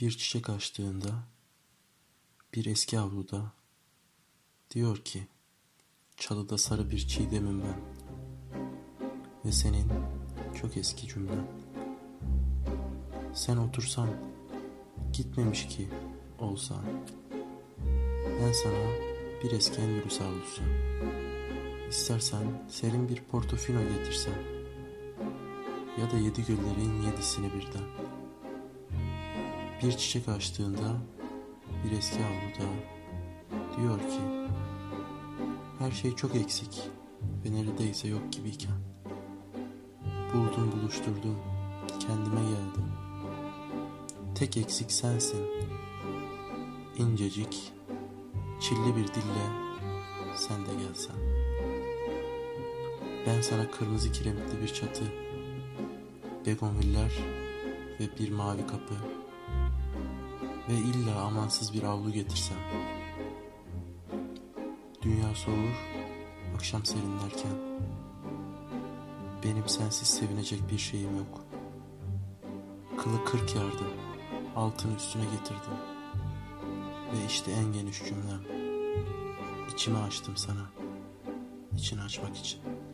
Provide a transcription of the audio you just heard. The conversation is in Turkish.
Bir çiçek açtığında, bir eski avluda, diyor ki, çalıda sarı bir çiğdemim ben. Ve senin çok eski cümlen. Sen otursan, gitmemiş ki olsan. Ben sana bir eski Endülüs avlusu. İstersen serin bir portofino getirsem. Ya da yedi göllerin yedisini birden. Bir çiçek açtığında bir eski avluda diyor ki her şey çok eksik ve neredeyse yok gibiyken. Buldum buluşturdum kendime geldim. Tek eksik sensin. İncecik, çilli bir dille sen de gelsen. Ben sana kırmızı kiremitli bir çatı, begonviller ve bir mavi kapı ve illa amansız bir avlu getirsem. Dünya soğur, akşam serinlerken. Benim sensiz sevinecek bir şeyim yok. Kılı kırk yardım, altını üstüne getirdim. Ve işte en geniş cümlem. İçimi açtım sana, içini açmak için.''